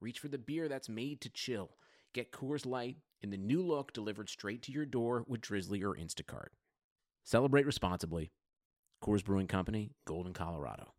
reach for the beer that's made to chill. Get Coors Light in the new look delivered straight to your door with Drizzly or Instacart. Celebrate responsibly. Coors Brewing Company, Golden, Colorado.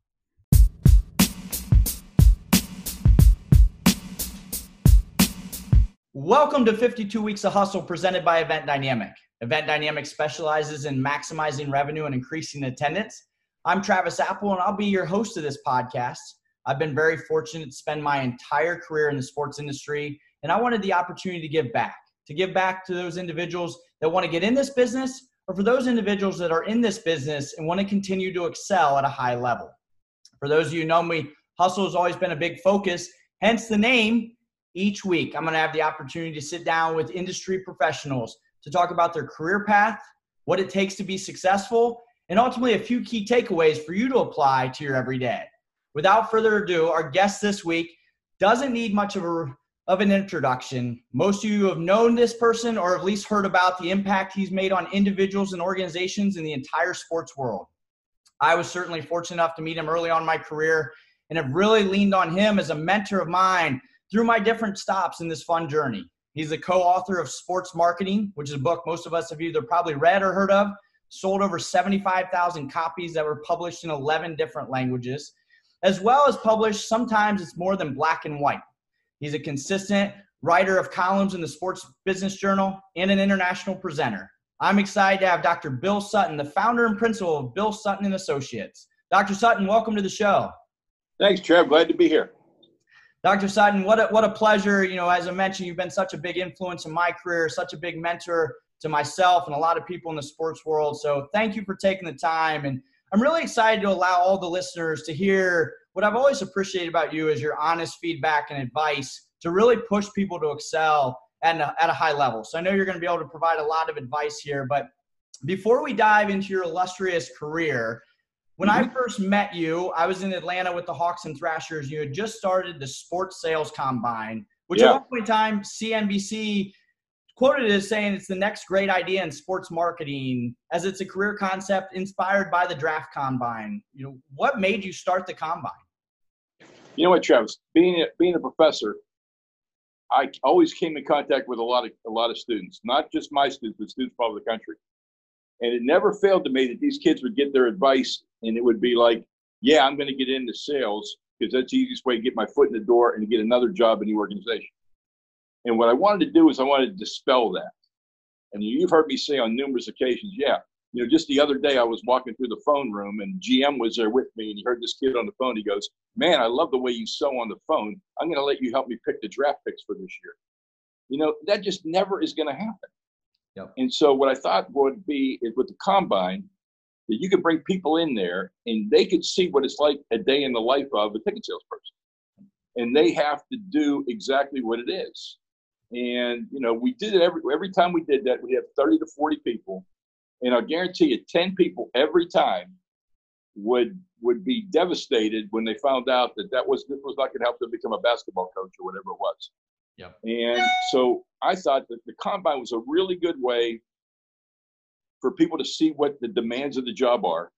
Welcome to 52 Weeks of Hustle presented by Event Dynamic. Event Dynamic specializes in maximizing revenue and increasing attendance. I'm Travis Apple, and I'll be your host of this podcast. I've been very fortunate to spend my entire career in the sports industry, and I wanted the opportunity to give back, to give back to those individuals that want to get in this business, or for those individuals that are in this business and want to continue to excel at a high level. For those of you who know me, hustle has always been a big focus, hence the name. Each week, I'm going to have the opportunity to sit down with industry professionals to talk about their career path, what it takes to be successful, and ultimately a few key takeaways for you to apply to your everyday. Without further ado, our guest this week doesn't need much of a of an introduction. Most of you have known this person or at least heard about the impact he's made on individuals and organizations in the entire sports world. I was certainly fortunate enough to meet him early on in my career and have really leaned on him as a mentor of mine through my different stops in this fun journey. He's the co-author of Sports Marketing, which is a book most of us have either probably read or heard of, sold over 75,000 copies that were published in 11 different languages, as well as published sometimes it's more than black and white. He's a consistent writer of columns in the Sports Business Journal and an international presenter. I'm excited to have Dr. Bill Sutton, the founder and principal of Bill Sutton and Associates. Dr. Sutton, welcome to the show. Thanks, Trev. Glad to be here. Dr. Sutton, what a, what a pleasure. You know, as I mentioned, you've been such a big influence in my career, such a big mentor to myself and a lot of people in the sports world. So thank you for taking the time. And I'm really excited to allow all the listeners to hear what I've always appreciated about you is your honest feedback and advice to really push people to excel at a, at a high level. So I know you're going to be able to provide a lot of advice here, but before we dive into your illustrious career, when I mm-hmm. first met you, I was in Atlanta with the Hawks and Thrashers. You had just started the Sports Sales Combine, which yeah. at one point in time, CNBC quoted as saying it's the next great idea in sports marketing as it's a career concept inspired by the draft combine. You know, what made you start the combine? You know what, Travis? Being a, being a professor, I always came in contact with a lot of a lot of students, not just my students, but students from all over the country. And it never failed to me that these kids would get their advice, and it would be like, "Yeah, I'm going to get into sales because that's the easiest way to get my foot in the door and get another job in the organization." And what I wanted to do is I wanted to dispel that. And you've heard me say on numerous occasions, yeah, you know, just the other day I was walking through the phone room and GM was there with me and he heard this kid on the phone. He goes, Man, I love the way you sew on the phone. I'm going to let you help me pick the draft picks for this year. You know, that just never is going to happen. Yep. And so what I thought would be is with the combine, that you could bring people in there and they could see what it's like a day in the life of a ticket salesperson. And they have to do exactly what it is. And you know, we did it every every time we did that. We had 30 to 40 people, and I guarantee you, 10 people every time would would be devastated when they found out that that was this was not going to help them become a basketball coach or whatever it was. Yeah. And so I thought that the combine was a really good way for people to see what the demands of the job are,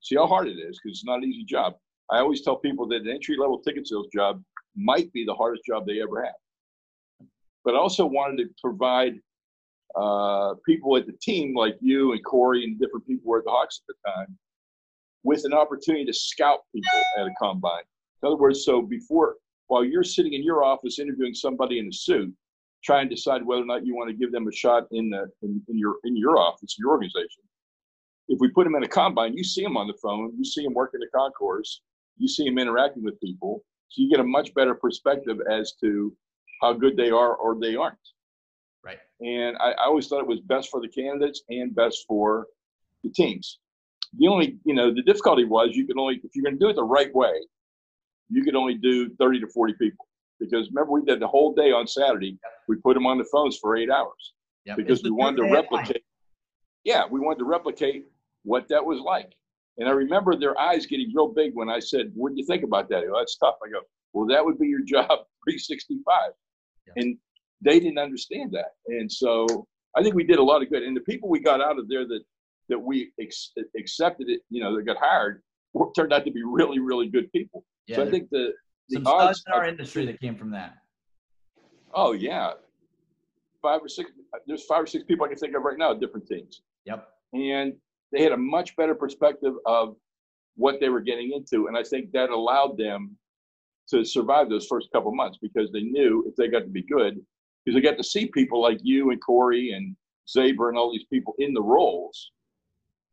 see how hard it is because it's not an easy job. I always tell people that an entry level ticket sales job might be the hardest job they ever have but I also wanted to provide uh, people at the team like you and Corey and different people were at the Hawks at the time with an opportunity to scout people at a combine. In other words, so before, while you're sitting in your office interviewing somebody in a suit, trying to decide whether or not you want to give them a shot in the in, in your in your office, your organization. If we put them in a combine, you see them on the phone, you see them working the concourse, you see them interacting with people, so you get a much better perspective as to how good they are or they aren't. Right. And I, I always thought it was best for the candidates and best for the teams. The only, you know, the difficulty was you could only, if you're going to do it the right way, you could only do 30 to 40 people because remember we did the whole day on Saturday. We put them on the phones for eight hours Yep. because It's we wanted to truth they have replicate. Yeah, we wanted to replicate what that was like. And I remember their eyes getting real big when I said, "What do you think about that?" They go, "That's tough." I go, "Well, that would be your job 365," Yeah. And they didn't understand that. And so I think we did a lot of good. And the people we got out of there that that we ex- accepted it, you know, that got hired, turned out to be really, really good people. Yeah, so I think the the some odds. in our of- industry that came from that. oh yeah, five or six. There's five or six people I can think of right now, different teams. Yep. and they had a much better perspective of what they were getting into and i think that allowed them to survive those first couple months because they knew if they got to be good because they got to see people like you and corey and zaber and all these people in the roles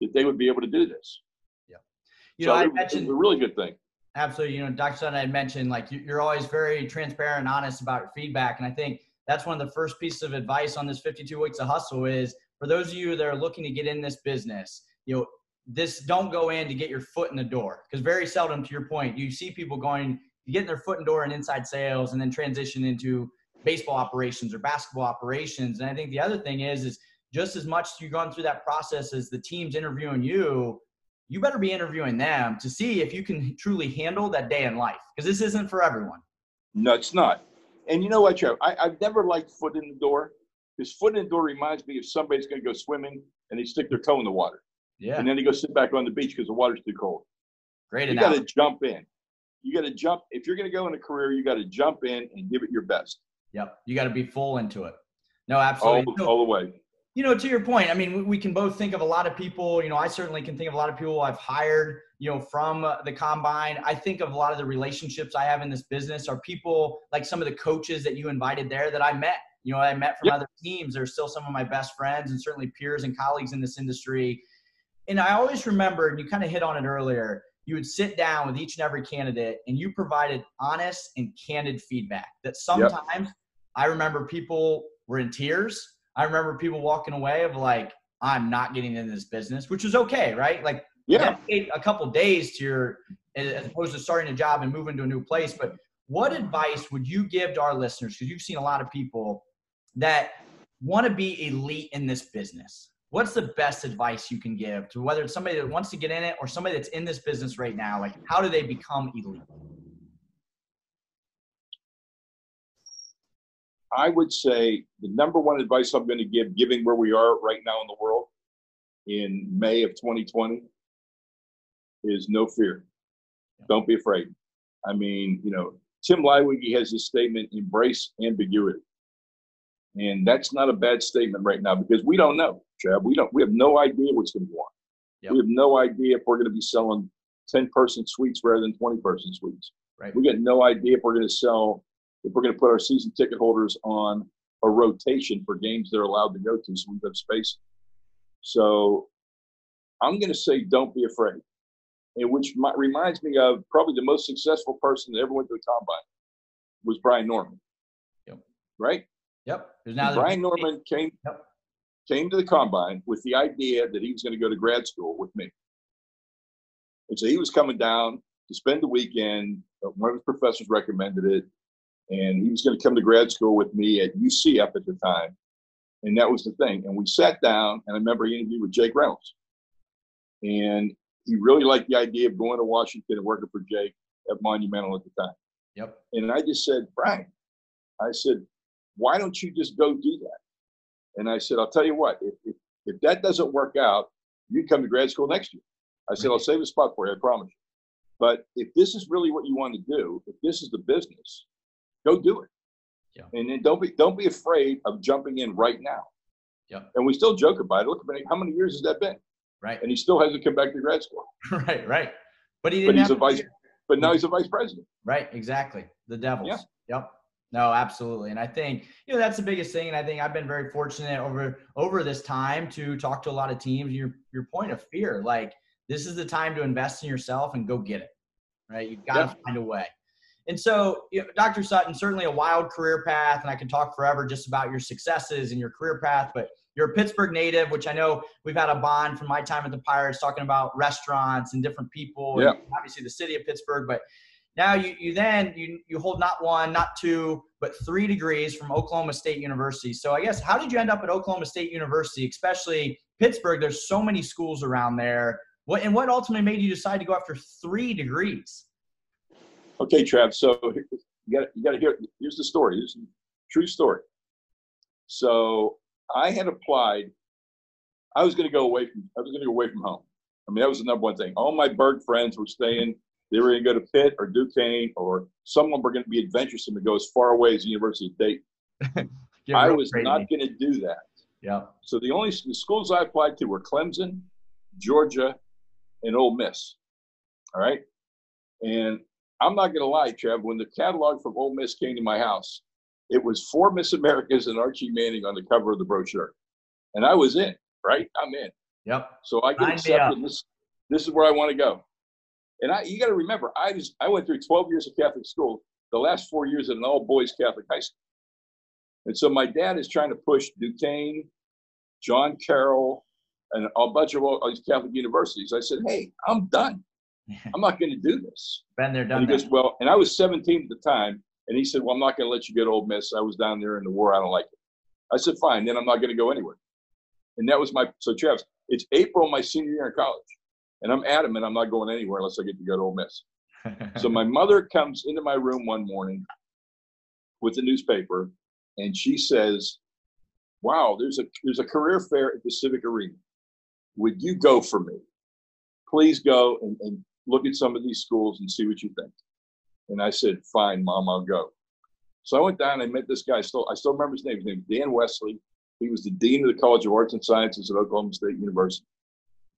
that they would be able to do this Yeah, You so know, I it, it mentioned was a really good thing Absolutely. You know, Dr. Sutton had mentioned like you- you're always very transparent and honest about your feedback. And I think that's one of the first pieces of advice on this 52 weeks of hustle is for those of you that are looking to get in this business, you know, this don't go in to get your foot in the door. Because very seldom, to your point, you see people going getting their foot in door and inside sales and then transition into baseball operations or basketball operations. And I think the other thing is is just as much as you've gone through that process as the team's interviewing you, you better be interviewing them to see if you can truly handle that day in life because this isn't for everyone. no it's not and you know what Trev? I, i've never liked foot in the door because foot in the door reminds me of somebody's going to go swimming and they stick their toe in the water Yeah, and then they go sit back on the beach because the water's too cold great enough. you got to jump in. You got to jump. If you're going to go in a career, you got to jump in and give it your best Yep, you got to be full into it. No, all, absolutely. So- all the way. you know, to your point, I mean, we, can both think of a lot of people. You know, I certainly can think of a lot of people I've hired. You know, from the combine. I think of a lot of the relationships I have in this business are people like some of the coaches that you invited there that I met. You know, I met from Yep. other teams. They're still some of my best friends and certainly peers and colleagues in this industry. And I always remember, and you kind of hit on it earlier. You would sit down with each and every candidate, and you provided honest and candid feedback. That sometimes I remember people were in tears. I remember people walking away of like, I'm not getting in this business, which is okay, right? Like, Yeah. a couple days to your, as opposed to starting a job and moving to a new place. But what advice would you give to our listeners? Because you've seen a lot of people that want to be elite in this business. What's the best advice you can give to whether it's somebody that wants to get in it or somebody that's in this business right now? Like, how do they become elite? I would say the number one advice I'm going to give, given where we are right now in the world in May of 2020, is no fear. Don't be afraid. I mean, you know, Tim Leiweke has this statement: "Embrace ambiguity," and that's not a bad statement right now because we don't know, Chad. We don't. We have no idea what's going to go on. Yep. We have no idea if we're going to be selling 10-person suites rather than 20-person suites. Right. We got no idea if we're going to sell if we're going to put our season ticket holders on a rotation for games they're allowed to go to so we have space. So I'm going to say don't be afraid. And which mi- reminds me of probably the most successful person that ever went to the combine was Brian Norman. Yep. Right? Yep. Now Brian Norman came Yep. Came to the combine with the idea that he was going to go to grad school with me. And so he was coming down to spend the weekend. One of his professors recommended it, and he was going to come to grad school with me at UCF at the time. And that was the thing. And we sat down, and I remember he interviewed with Jake Reynolds, and he really liked the idea of going to Washington and working for Jake at Monumental at the time. Yep. And I just said, Brian, I said, why don't you just go do that? And I said, I'll tell you what, if, if, if that doesn't work out, you come to grad school next year. I said, I'll save a spot for you, I promise you. But if this is really what you want to do, if this is the business, go do it. Yeah. And then don't be don't be afraid of jumping in right now. Yep. And we still joke about it. Look, how many- years has that been? Right. And he still hasn't come back to grad school. right. Right. But he didn't he's a vice. But now he's a vice president. Right, exactly. The Devils. Yeah. Yep. No, absolutely. And I think, you know, that's the biggest thing. And I think I've been very fortunate over over this time to talk to a lot of teams. Your your point of fear, like this is the time to invest in yourself and go get it. Right. You've got to find a way. And so, you know, Dr. Sutton, certainly a wild career path, and I can talk forever just about your successes and your career path, but you're a Pittsburgh native, which I know we've had a bond from my time at the Pirates talking about restaurants and different people, Yeah. and obviously the city of Pittsburgh. But now you, you then you, you hold not one, not two, but three degrees from Oklahoma State University. So I guess how did you end up at Oklahoma State University, especially Pittsburgh? There's so many schools around there. What and what ultimately made you decide to go after three degrees? Okay, Trav. So you got you got to hear. Here's the story. True story. So I had applied. I was going to go away from. I was going to go away from home. I mean, that was the number one thing. All my bird friends were staying they were going to go to Pitt or Duquesne, or someone were going to be adventuresome and go as far away as the University of Dayton. I was crazy. not going to do that. Yeah. So the only the schools I applied to were Clemson, Georgia, and Ole Miss. All right. And I'm not going to lie, Trev. When the catalog from Ole Miss came to my house, it was four Miss Americas and Archie Manning on the cover of the brochure, and I was in. Right, I'm in. Yep. So I get accepted. This, this is where I want to go. And I, you got to remember, I just I went through 12 years of Catholic school, the last four years at an all boys Catholic high school. And so my dad is trying to push Duquesne, John Carroll, and a bunch of all these Catholic universities. I said, hey, I'm done. I'm not going to do this. Been there, done and he goes, well, and I was 17 at the time. And he said, well, I'm not going to let you get Ole Miss. I was down there in the war. I don't like it. I said, fine. Then I'm not going to go anywhere. And that was my, so Travis, it's April my senior year in college. And I'm adamant I'm not going anywhere unless I get to go to Ole Miss. so my mother comes into my room one morning with the newspaper, and she says, "Wow, there's a there's a career fair at the Civic Arena. Would you go for me? Please go and, and look at some of these schools and see what you think." And I said, "Fine, Mom, I'll go." So I went down and I met this guy. Still, I still remember his name. His name was Dan Wesley. He was the dean of the College of Arts and Sciences at Oklahoma State University.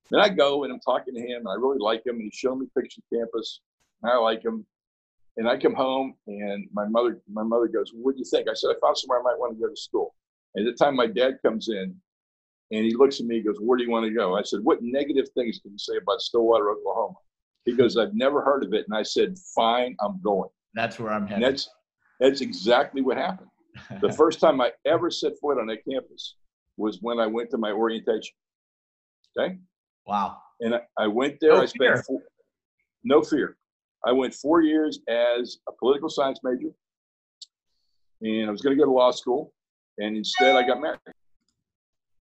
Then I go and I'm talking to him, and I really like him, and he's showing me pictures of campus, and I like him. And I come home, and my mother, my mother goes, "What do you think?" I said, "I found somewhere I might want to go to school." And at the time, my dad comes in, and he looks at me, he goes, "Where do you want to go?" I said, "What negative things can you say about Stillwater, Oklahoma?" He goes, "I've never heard of it," and I said, "Fine, I'm going." That's where I'm headed. And that's that's exactly what happened. the first time I ever set foot on that campus was when I went to my orientation. Okay. Wow. And I, I went there. No I spent fear. Four, no fear. I went four years as a political science major, and I was going to go to law school, and instead I got married.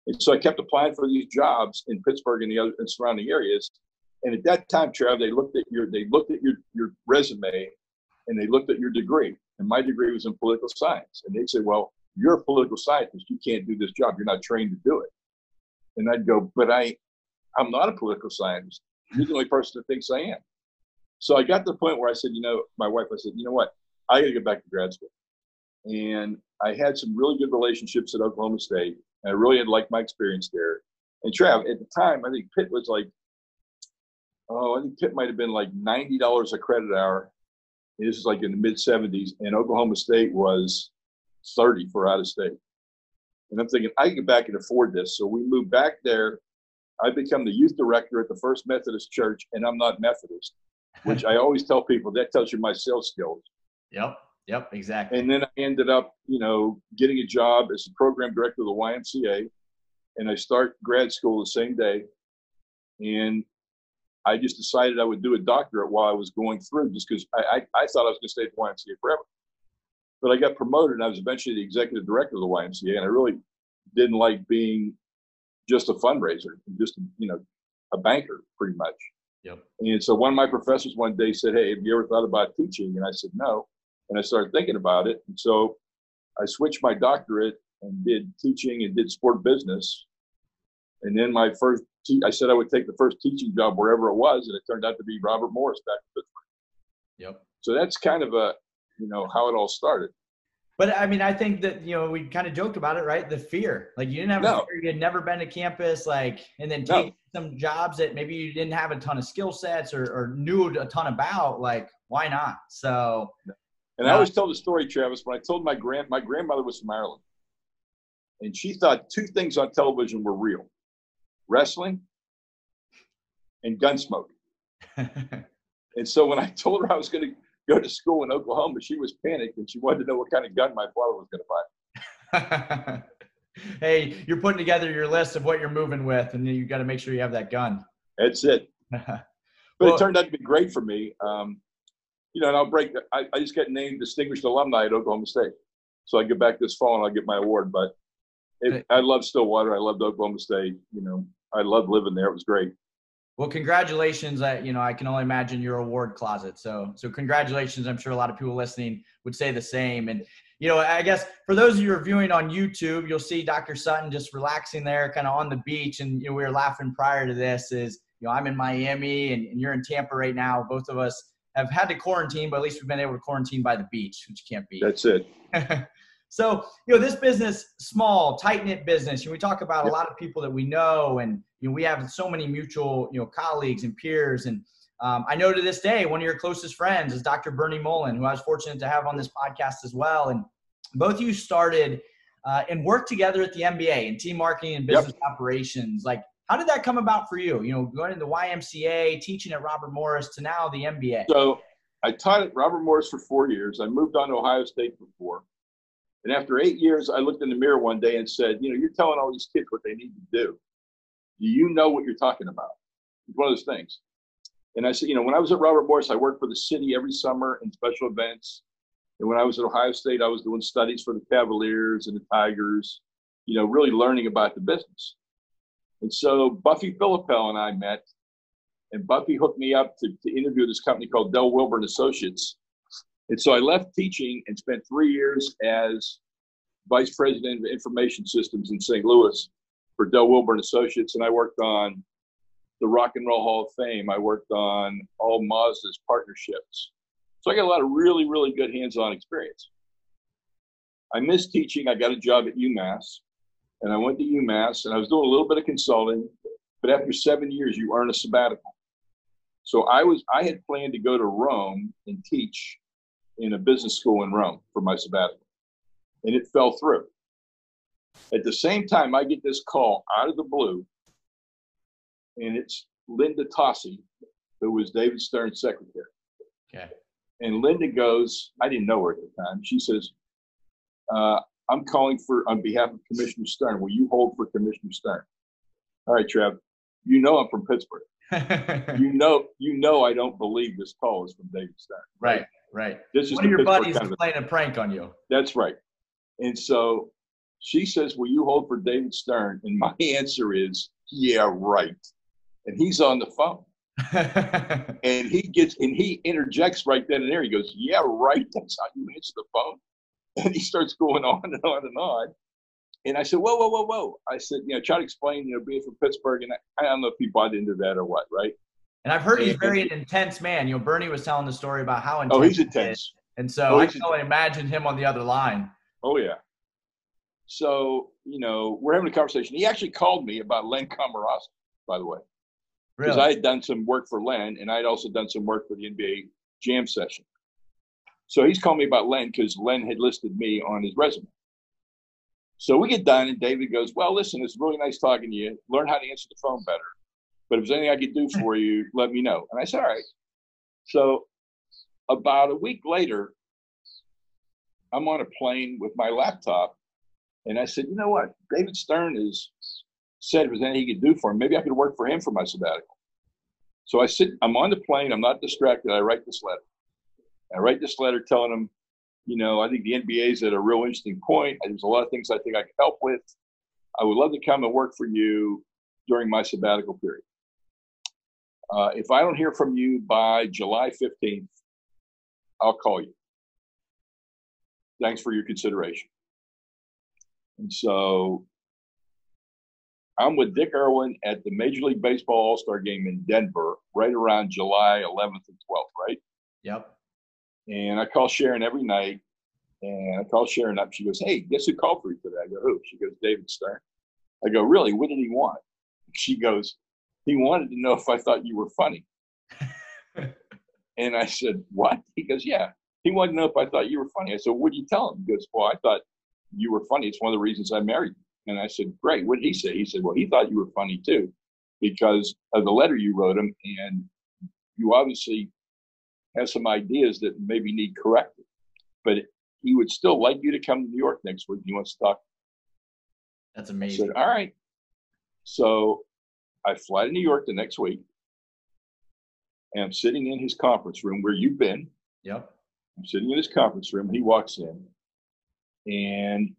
And so I kept applying for these jobs in Pittsburgh and the other and surrounding areas. And at that time, Trav, they looked at your they looked at your your resume, and they looked at your degree. And my degree was in political science. And they'd say, "Well, you're a political scientist. You can't do this job. You're not trained to do it." And I'd go, "But I I'm not a political scientist. You're the only person that thinks I am. So I got to the point where I said, you know, my wife, I said, you know what? I got to get back to grad school. And I had some really good relationships at Oklahoma State. And I really had liked my experience there. And Trav, at the time, I think Pitt was like, oh, I think Pitt might have been like $90 a credit hour. This is like in the mid 70s. And Oklahoma State was 30 for out of state. And I'm thinking, I can get back and afford this. So we moved back there I become the youth director at the First Methodist Church, and I'm not Methodist, which I always tell people that tells you my sales skills. Yep, yep, exactly. And then I ended up, you know, getting a job as the program director of the YMCA, and I start grad school the same day, and I just decided I would do a doctorate while I was going through, just because I, I, I thought I was going to stay at the YMCA forever. But I got promoted, and I was eventually the executive director of the YMCA, and I really didn't like being just a fundraiser, just you know, a banker, pretty much. Yep. And so one of my professors one day said, "Hey, have you ever thought about teaching?" And I said, "No." And I started thinking about it, and so I switched my doctorate and did teaching and did sport business. And then my first, te- I said I would take the first teaching job wherever it was, and it turned out to be Robert Morris back in Pittsburgh. Yep. So that's kind of a, you know, how it all started. But I mean, I think that you know we kind of joked about it, right? The fear, like you didn't have no. fear, you had never been to campus, like, and then take no. some jobs that maybe you didn't have a ton of skill sets or, or knew a ton about. Like, why not? So, and uh, I always tell the story, Travis. When I told my grand, my grandmother was from Ireland, and she thought two things on television were real: wrestling and gunsmoke. and so when I told her I was going to go to school in Oklahoma, she was panicked and she wanted to know what kind of gun my father was going to buy. hey, you're putting together your list of what you're moving with, and you got to make sure you have that gun. That's it. but well, it turned out to be great for me. Um, you know, and I'll break. I, I just got named distinguished alumni at Oklahoma State, so I get back this fall and I'll get my award. But it, I love Stillwater. I loved Oklahoma State. You know, I loved living there. It was great. Well, congratulations. I, you know, I can only imagine your award closet. So, so congratulations. I'm sure a lot of people listening would say the same. And, you know, I guess for those of you are viewing on YouTube, you'll see Dr. Sutton just relaxing there, kind of on the beach. And, you know, we were laughing prior to this is, you know, I'm in Miami and, and you're in Tampa right now. Both of us have had to quarantine, but at least we've been able to quarantine by the beach, which can't be. That's it. so, you know, this business, small, tight knit business, and we talk about a lot of people that we know and, you know, we have so many mutual, you know, colleagues and peers. And um, I know to this day, one of your closest friends is Dr. Bernie Mullin, who I was fortunate to have on this podcast as well. And both of you started uh, and worked together at the NBA in team marketing and business yep. operations. Like, how did that come about for you? You know, going into the YMCA, teaching at Robert Morris to now the NBA. So I taught at Robert Morris for four years. I moved on to Ohio State for four. And after eight years, I looked in the mirror one day and said, you know, you're telling all these kids what they need to do do you know what you're talking about? It's one of those things. And I said, you know, when I was at Robert Morris, I worked for the city every summer in special events. And when I was at Ohio State, I was doing studies for the Cavaliers and the Tigers, you know, really learning about the business. And so Buffy Filippell and I met, and Buffy hooked me up to, to interview this company called Del Wilburn Associates. And so I left teaching and spent three years as vice president of information systems in St. Louis for Del Wilburn Associates, and I worked on the Rock and Roll Hall of Fame. I worked on all Mazda's partnerships. So I got a lot of really, really good hands-on experience. I missed teaching. I got a job at UMass, and I went to UMass, and I was doing a little bit of consulting. But after seven years, you earn a sabbatical. So I was I had planned to go to Rome and teach in a business school in Rome for my sabbatical, and it fell through. At the same time, I get this call out of the blue, and it's Linda Tossi, who was David Stern's secretary. Okay. And Linda goes, I didn't know her at the time. She says, uh, I'm calling for on behalf of Commissioner Stern. Will you hold for Commissioner Stern? All right, Trev. You know I'm from Pittsburgh. you know, you know I don't believe this call is from David Stern. Right, right. This is one of your buddies of playing a prank on you. That's right. And so she says, Will you hold for David Stern? And my answer is, Yeah, right. And he's on the phone. and he gets and he interjects right then and there. He goes, Yeah, right. That's how you answer the phone. And he starts going on and on and on. And I said, Whoa, whoa, whoa, whoa. I said, you know, try to explain, you know, being from Pittsburgh. And I, I don't know if he bought into that or what, right? And I've heard he's very an intense man. You know, Bernie was telling the story about how intense. Oh, he's intense. And so oh, I can only imagine him on the other line. Oh yeah. So, you know, we're having a conversation. He actually called me about Len Komoroski, by the way. Because really? I had done some work for Len and I had also done some work for the NBA jam session. So he's calling me about Len because Len had listed me on his resume. So we get done and David goes, Well, listen, it's really nice talking to you. Learn how to answer the phone better. But if there's anything I could do for you, let me know. And I said, All right. So about a week later, I'm on a plane with my laptop and I said, you know what? David Stern has said if there's anything he could do for him, maybe I could work for him for my sabbatical. So I sit, I'm on the plane, I'm not distracted. I write this letter. I write this letter telling him, you know, I think the NBA is at a real interesting point. There's a lot of things I think I can help with. I would love to come and work for you during my sabbatical period. Uh, if I don't hear from you by July 15th, I'll call you. Thanks for your consideration. And so I'm with Dick Irwin at the Major League Baseball All Star game in Denver, right around July 11th and 12th, right? Yep. And I call Sharon every night, and I call Sharon up. She goes, "Hey, guess who called for you today?" I go, "Who?" She goes, "David Stern." I go, "Really? What did he want?" She goes, "He wanted to know if I thought you were funny." and I said, "What?" He goes, "Yeah." He wanted to know if I thought you were funny. I said, "What did you tell him?" He goes, "Well, I thought you were funny. It's one of the reasons I married you. And I said, great. What did he say? He said, well, he thought you were funny too because of the letter you wrote him. And you obviously have some ideas that maybe need correcting. But he would still like you to come to New York next week. He wants to talk. That's amazing. I said, all right. So I fly to New York the next week. And I'm sitting in his conference room where you've been. Yep. I'm sitting in his conference room. He walks in, and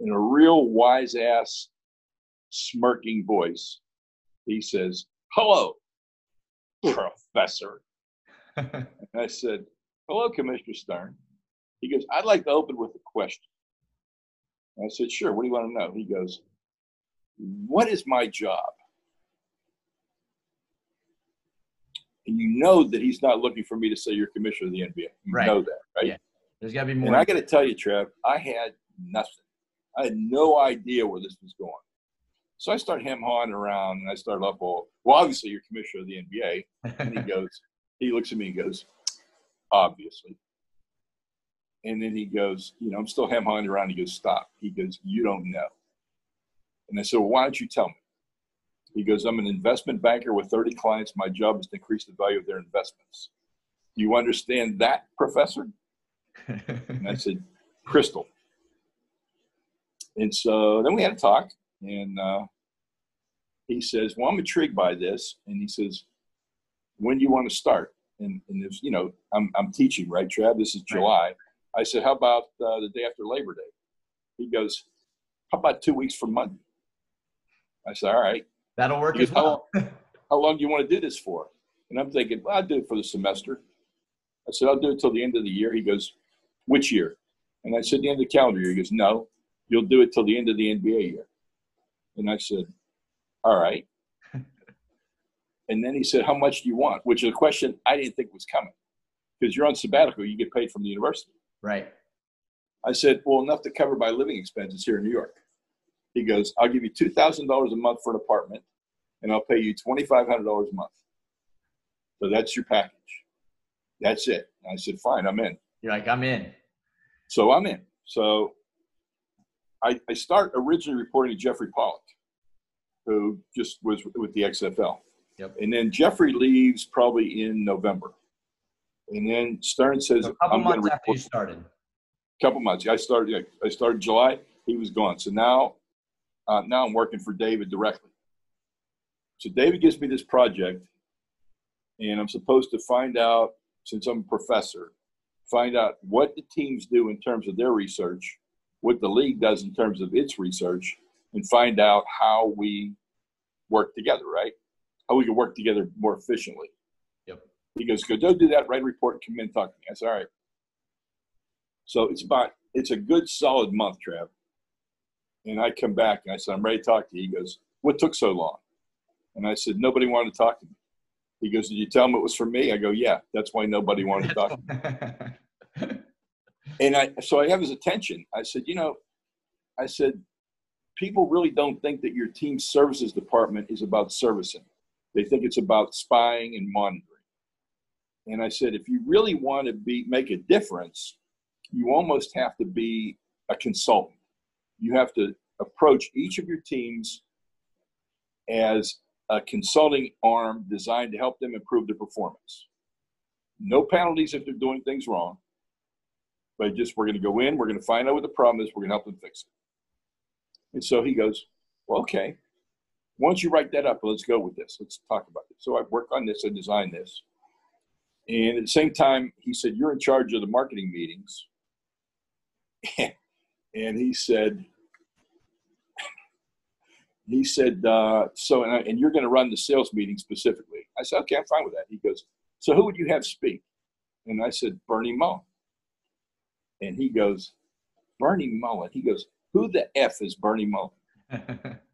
in a real wise ass, smirking voice, he says, "Hello, Professor." and I said, "Hello, Commissioner Stern." He goes, "I'd like to open with a question." I said, "Sure. What do you want to know?" He goes, "What is my job?" And you know that he's not looking for me to say you're commissioner of the NBA. You Right. know that, right? Yeah. There's got to be more. And I got to tell you, Trev, I had nothing. I had no idea where this was going. So I start hem hawing around and I start up all, well, obviously you're commissioner of the NBA. And he goes, he looks at me and goes, obviously. And then he goes, you know, I'm still hem hawing around. He goes, stop. He goes, you don't know. And I said, well, why don't you tell me? He goes, I'm an investment banker with 30 clients. My job is to increase the value of their investments. Do you understand that, professor? And I said, Crystal. And so then we had a talk, and uh, he says, Well, I'm intrigued by this. And he says, When do you want to start? And, and there's, you know, I'm, I'm teaching, right, Trav? This is July. I said, How about uh, the day after Labor Day? He goes, How about two weeks from Monday? I said, All right. That'll work as well. How long do you want to do this for? And I'm thinking, well, I'll do it for the semester. I said, I'll do it till the end of the year. He goes, which year? And I said, the end of the calendar year. He goes, no, you'll do it till the end of the NBA year. And I said, all right. and then he said, how much do you want? Which is a question I didn't think was coming because you're on sabbatical. You get paid from the university. right. I said, well, enough to cover my living expenses here in New York. He goes, I'll give you $2,000 a month for an apartment and I'll pay you $2,500 a month. So that's your package. That's it. And I said, fine, I'm in. You're like, I'm in. So I'm in. So I, I start originally reporting to Jeffrey Pollack, who just was with the XFL. Yep. And then Jeffrey leaves probably in November. And then Stern says, So a couple I'm months after you started. couple months. I started. yeah, I started July. He was gone. So now, uh, now I'm working for David directly. So David gives me this project, and I'm supposed to find out, since I'm a professor, find out what the teams do in terms of their research, what the league does in terms of its research, and find out how we work together. Right? How we can work together more efficiently. Yep. He goes, "Go, don't do that. Write a report. Come in and talk to me." I said, "All right." So it's about it's a good solid month, Trav. And I come back and I said, I'm ready to talk to you. He goes, What took so long? And I said, Nobody wanted to talk to me. He goes, Did you tell him it was for me? I go, Yeah, that's why nobody wanted to talk to me. And I so I have his attention. I said, you know, I said, people really don't think that your team services department is about servicing. They think it's about spying and monitoring. And I said, if you really want to be make a difference, you almost have to be a consultant. You have to approach each of your teams as a consulting arm designed to help them improve their performance. No penalties if they're doing things wrong, but just we're going to go in, we're going to find out what the problem is, we're going to help them fix it. And so he goes, Well, okay. Once you write that up, let's go with this. Let's talk about it. So I work on this, I design this. And at the same time, he said, You're in charge of the marketing meetings. and he said, he said, uh, so, and, I, and you're going to run the sales meeting specifically. I said, okay, I'm fine with that. He goes, so who would you have speak? And I said, Bernie Mullin. And he goes, Bernie Mullin. He goes, who the F is Bernie Mullin?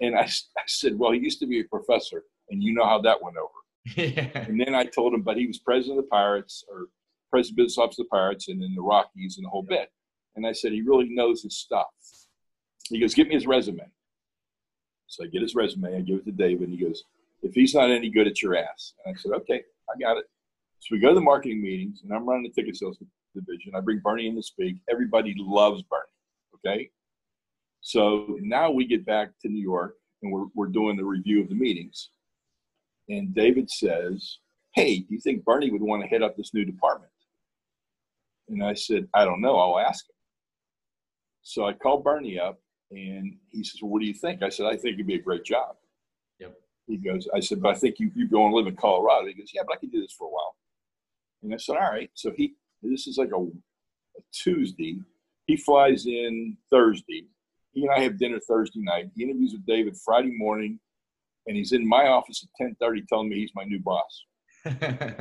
And I, I said, well, he used to be a professor, and you know how that went over. yeah. And then I told him, but he was president of the Pirates or president business officer of the Pirates and then the Rockies and the whole bit. And I said, he really knows his stuff. He goes, give me his resume. So I get his resume, I give it to David, and he goes, if he's not any good, it's your ass. And I said, okay, I got it. So we go to the marketing meetings, and I'm running the ticket sales division. I bring Bernie in to speak. Everybody loves Bernie. Okay. So now we get back to New York, and we're, we're doing the review of the meetings. And David says, Hey, do you think Bernie would want to head up this new department? And I said, I don't know. I'll ask him. So I called Bernie up and he says, Well, what do you think? I said, I think it'd be a great job. Yep. He goes, I said, But I think you, you go and live in Colorado. He goes, Yeah, but I can do this for a while. And I said, all right. So he, this is like a, a Tuesday. He flies in Thursday. He and I have dinner Thursday night. He interviews with David Friday morning, and he's in my office at 10:30 telling me he's my new boss.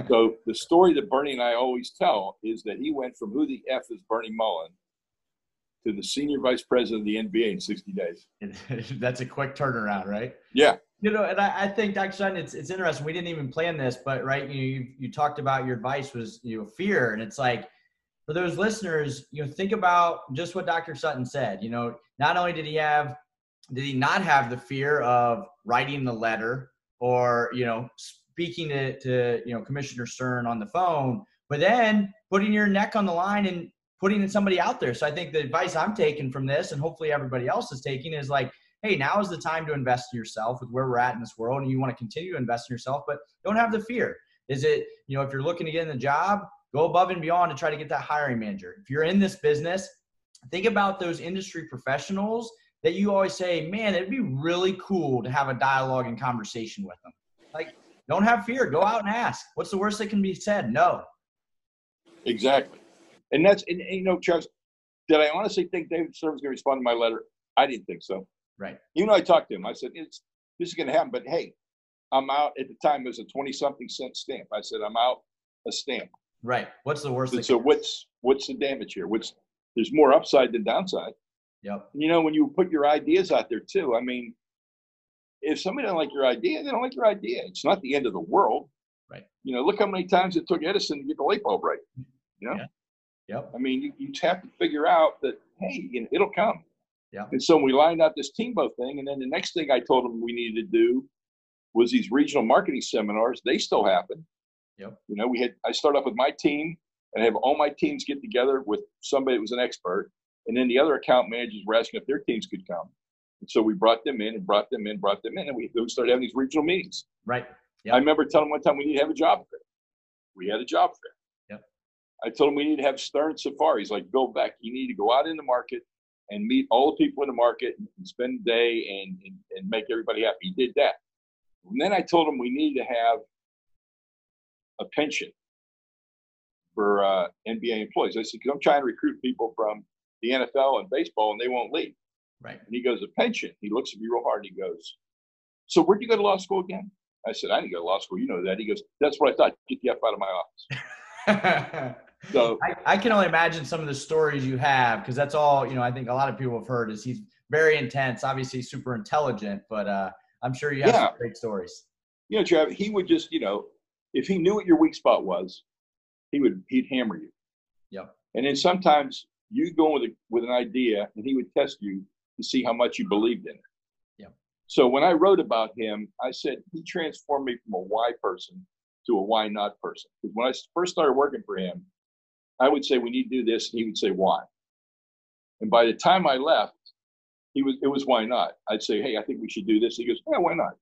so the story that Bernie and I always tell is that he went from who the F is Bernie Mullin to the senior vice president of the NBA in 60 days. That's a quick turnaround, right? Yeah. You know, and I, I think Dr. Sutton, it's it's interesting. We didn't even plan this, but right, you you, you talked about your advice was you know fear, and it's like for those listeners, you know, think about just what Dr. Sutton said. You know, not only did he have did he not have the fear of writing the letter or you know speaking to, to you know Commissioner Stern on the phone, but then putting your neck on the line and putting somebody out there. So I think the advice I'm taking from this, and hopefully everybody else is taking, is like, hey, now is the time to invest in yourself with where we're at in this world, and you want to continue to invest in yourself, but don't have the fear. Is it, you know, if you're looking to get in the job, go above and beyond to try to get that hiring manager. If you're in this business, think about those industry professionals that you always say, man, it'd be really cool to have a dialogue and conversation with them. Like, don't have fear. Go out and ask. What's the worst that can be said? No. Exactly. And that's, and, and you know, Chuck, did I honestly think David Stern was going to respond to my letter? I didn't think so. Right. You know, I talked to him, I said, it's, this is going to happen. But hey, I'm out at the time, it was a 20 something cent stamp. I said, I'm out a stamp. Right. What's the worst? So, what's, what's the damage here? What's, there's more upside than downside. Yep. You know, when you put your ideas out there too, I mean, if somebody doesn't like your idea, they don't like your idea. It's not the end of the world. Right. You know, look how many times it took Edison to get the light bulb right. You know? Yeah. Yep. I mean, you, you have to figure out that, hey, you know, it'll come. Yeah. And so we lined out this Teambo thing. And then the next thing I told them we needed to do was these regional marketing seminars. They still happen. Yep. You know, we had, I start off with my team and have all my teams get together with somebody that was an expert. And then the other account managers were asking if their teams could come. And so we brought them in and brought them in, brought them in, and we, we started having these regional meetings. Right. Yep. I remember telling them one time we need to have a job fair. We had a job fair. I told him we need to have Stern safaris. Like Bill Veeck, you need to go out in the market and meet all the people in the market and spend the day and, and, and make everybody happy. He did that. And then I told him we need to have a pension for uh, NBA employees. I said, because I'm trying to recruit people from the NFL and baseball and they won't leave. Right. And he goes, a pension. He looks at me real hard and he goes, so where'd you go to law school again? I said, I didn't go to law school. You know that. He goes, that's what I thought. Get the F out of my office. so I, I, can only imagine some of the stories you have because that's all, you know, I think a lot of people have heard is he's very intense, obviously super intelligent, but uh, I'm sure you have yeah. some great stories. You know, Travis, he would just, you know, if he knew what your weak spot was, he would, he'd hammer you. Yep. And then sometimes you go with a, with an idea and he would test you to see how much you believed in it. Yep. So when I wrote about him, I said he transformed me from a why person to a why not person. Because when I first started working for him, I would say we need to do this, and he would say why. And by the time I left, he was it was why not. I'd say, hey, I think we should do this. He goes, yeah, why not?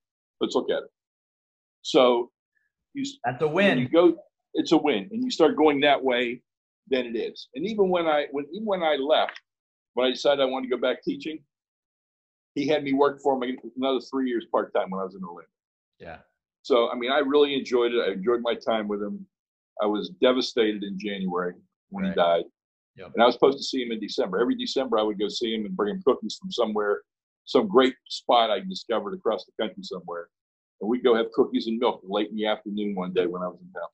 Let's look at it. So you that's a win. You go, it's a win, and you start going that way, then it is. And even when I when even when I left, when I decided I wanted to go back teaching, he had me work for him another three years part time when I was in Orlando. Yeah. So I mean, I really enjoyed it. I enjoyed my time with him. I was devastated in January when right. he died. Yep. And I was supposed to see him in December. Every December, I would go see him and bring him cookies from somewhere, some great spot I discovered across the country somewhere. And we'd go have cookies and milk late in the afternoon one day when I was in town.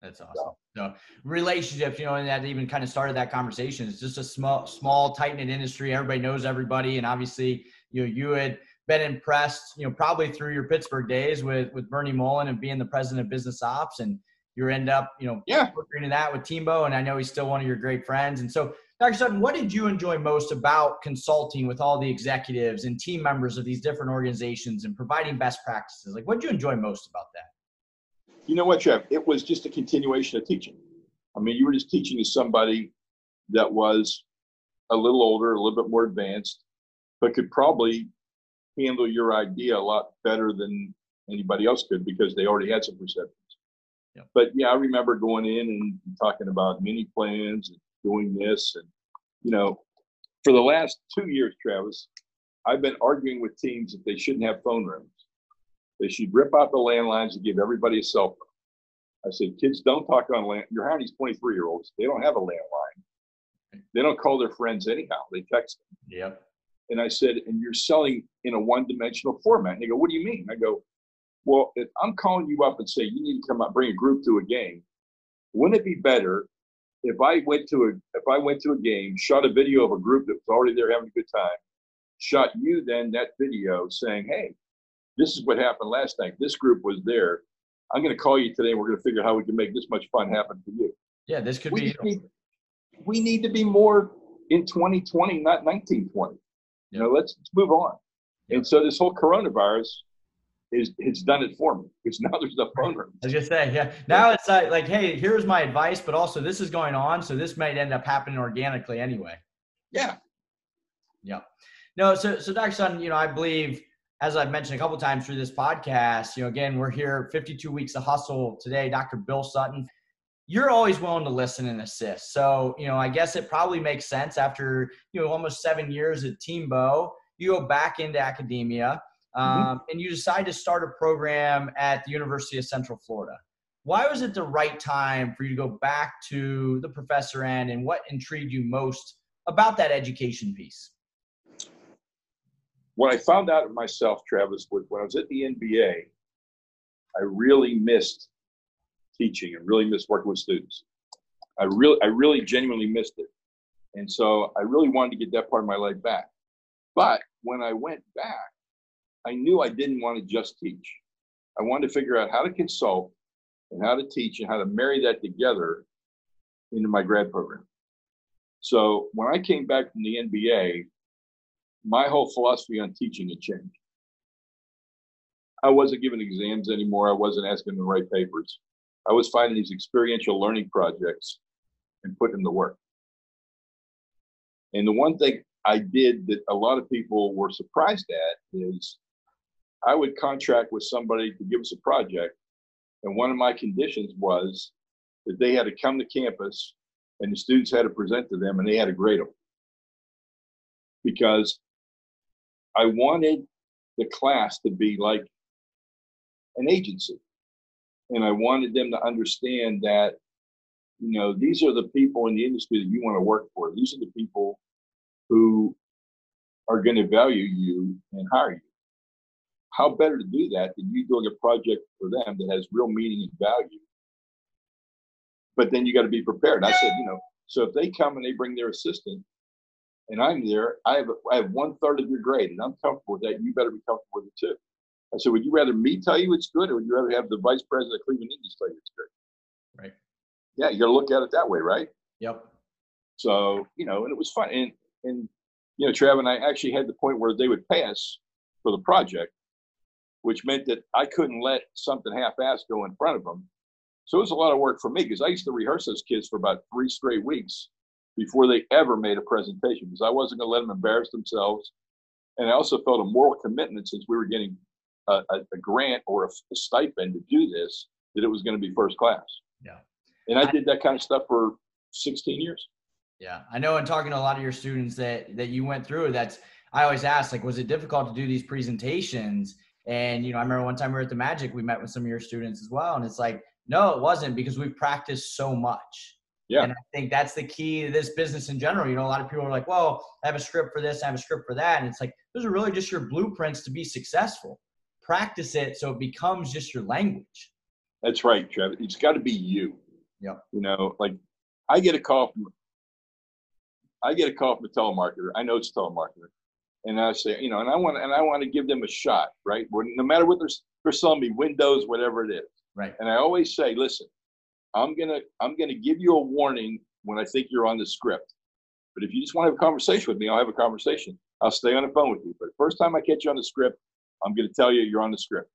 That's awesome. So relationships, you know, and that even kind of started that conversation. It's just a small, small, tight knit industry. Everybody knows everybody, and obviously, you know, you had been impressed, you know, probably through your Pittsburgh days with with Bernie Mullin and being the president of business ops, and you end up, you know, yeah, working into that with Teambo, and I know he's still one of your great friends. And so, Dr. Sutton, what did you enjoy most about consulting with all the executives and team members of these different organizations and providing best practices? Like, what did you enjoy most about that? You know what, Jeff? It was just a continuation of teaching. I mean, you were just teaching to somebody that was a little older, a little bit more advanced, but could probably handle your idea a lot better than anybody else could because they already had some perceptions. Yep. But yeah, I remember going in and talking about mini plans and doing this. And, you know, for the last two years, Travis, I've been arguing with teams that they shouldn't have phone rooms. They should rip out the landlines and give everybody a cell phone. I said, kids don't talk on land. You're hiring these 23 year olds. They don't have a landline. They don't call their friends anyhow. They text them. Yep. And I said, and you're selling in a one dimensional format. And they go, what do you mean? I go, well, if I'm calling you up and say you need to come out, bring a group to a game, wouldn't it be better if I went to a if I went to a game, shot a video of a group that was already there having a good time, shot you then that video saying, hey, this is what happened last night. This group was there. I'm going to call you today. and We're going to figure out how we can make this much fun happen for you. Yeah, this could We be. need, we need to be more in 2020, not 1920. You know, let's, let's move on. And so this whole coronavirus is it's done it for me because now there's no phone room. I was just saying, yeah. Now it's like, like, hey, here's my advice, but also this is going on, so this might end up happening organically anyway. Yeah. Yeah. No, so so Dr. Sun, you know, I believe as I've mentioned a couple times through this podcast, you know, again, we're here 52 weeks of hustle today. Dr. Bill Sutton, you're always willing to listen and assist. So, you know, I guess it probably makes sense after you know almost seven years at Teambo, you go back into academia, um, and you decide to start a program at the University of Central Florida. Why was it the right time for you to go back to the professor end, and what intrigued you most about that education piece? What I found out of myself, Travis, was when I was at the NBA, I really missed teaching and really missed working with students. I really, I really genuinely missed it. And so I really wanted to get that part of my life back. But when I went back, I knew I didn't want to just teach. I wanted to figure out how to consult and how to teach and how to marry that together into my grad program. So when I came back from the NBA, my whole philosophy on teaching had changed. I wasn't giving exams anymore. I wasn't asking them to write papers. I was finding these experiential learning projects and putting them to work. And the one thing I did that a lot of people were surprised at is I would contract with somebody to give us a project. And one of my conditions was that they had to come to campus and the students had to present to them and they had to grade them. Because I wanted the class to be like an agency. And I wanted them to understand that, you know, these are the people in the industry that you want to work for. These are the people who are going to value you and hire you. How better to do that than you doing a project for them that has real meaning and value? But then you got to be prepared. I said, you know, so if they come and they bring their assistant and I'm there, I have I have one third of your grade and I'm comfortable with that. You better be comfortable with it too. I said, would you rather me tell you it's good or would you rather have the vice president of Cleveland Indians tell you it's good? Right. Yeah, you got to look at it that way, right? Yep. So, you know, and it was fun. And, and, you know, Trav and I actually had the point where they would pass for the project, which meant that I couldn't let something half-assed go in front of them. So it was a lot of work for me because I used to rehearse those kids for about three straight weeks before they ever made a presentation because I wasn't going to let them embarrass themselves. And I also felt a moral commitment since we were getting a, a, a grant or a, a stipend to do this that it was going to be first class. Yeah. And I did that kind of stuff for 16 years. Yeah, I know. In talking to a lot of your students that that you went through, that's I always ask, like, was it difficult to do these presentations? And you know, I remember one time we were at the Magic, we met with some of your students as well, and it's like, no, it wasn't because we've practiced so much. Yeah. And I think that's the key to this business in general. You know, a lot of people are like, well, I have a script for this, I have a script for that. And it's like, those are really just your blueprints to be successful. Practice it so it becomes just your language. That's right, Trev. It's got to be you. Yeah. You know, like I get a call from I get a call from a telemarketer. I know it's a telemarketer, and I say, you know, and I want and I want to give them a shot, right? No matter what they're they're selling me, Windows, whatever it is. Right. And I always say, listen, I'm gonna I'm gonna give you a warning when I think you're on the script. But if you just want to have a conversation with me, I'll have a conversation. I'll stay on the phone with you. But the first time I catch you on the script, I'm going to tell you you're on the script.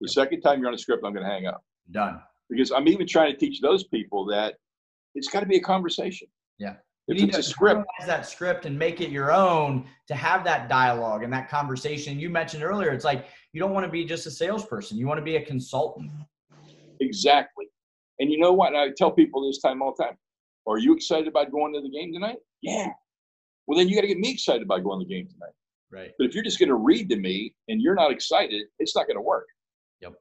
The second time you're on the script, I'm going to hang up Done. because I'm even trying to teach those people that it's got to be a conversation. Yeah. You need it's to a script, that script and make it your own to have that dialogue and that conversation. You mentioned earlier, it's like you don't want to be just a salesperson. You want to be a consultant. exactly. And you know what? I tell people this time all the time. Are you excited about going to the game tonight? Yeah. Well, then you got to get me excited about going to the game tonight. Right. But if you're just going to read to me and you're not excited, it's not going to work. Yep.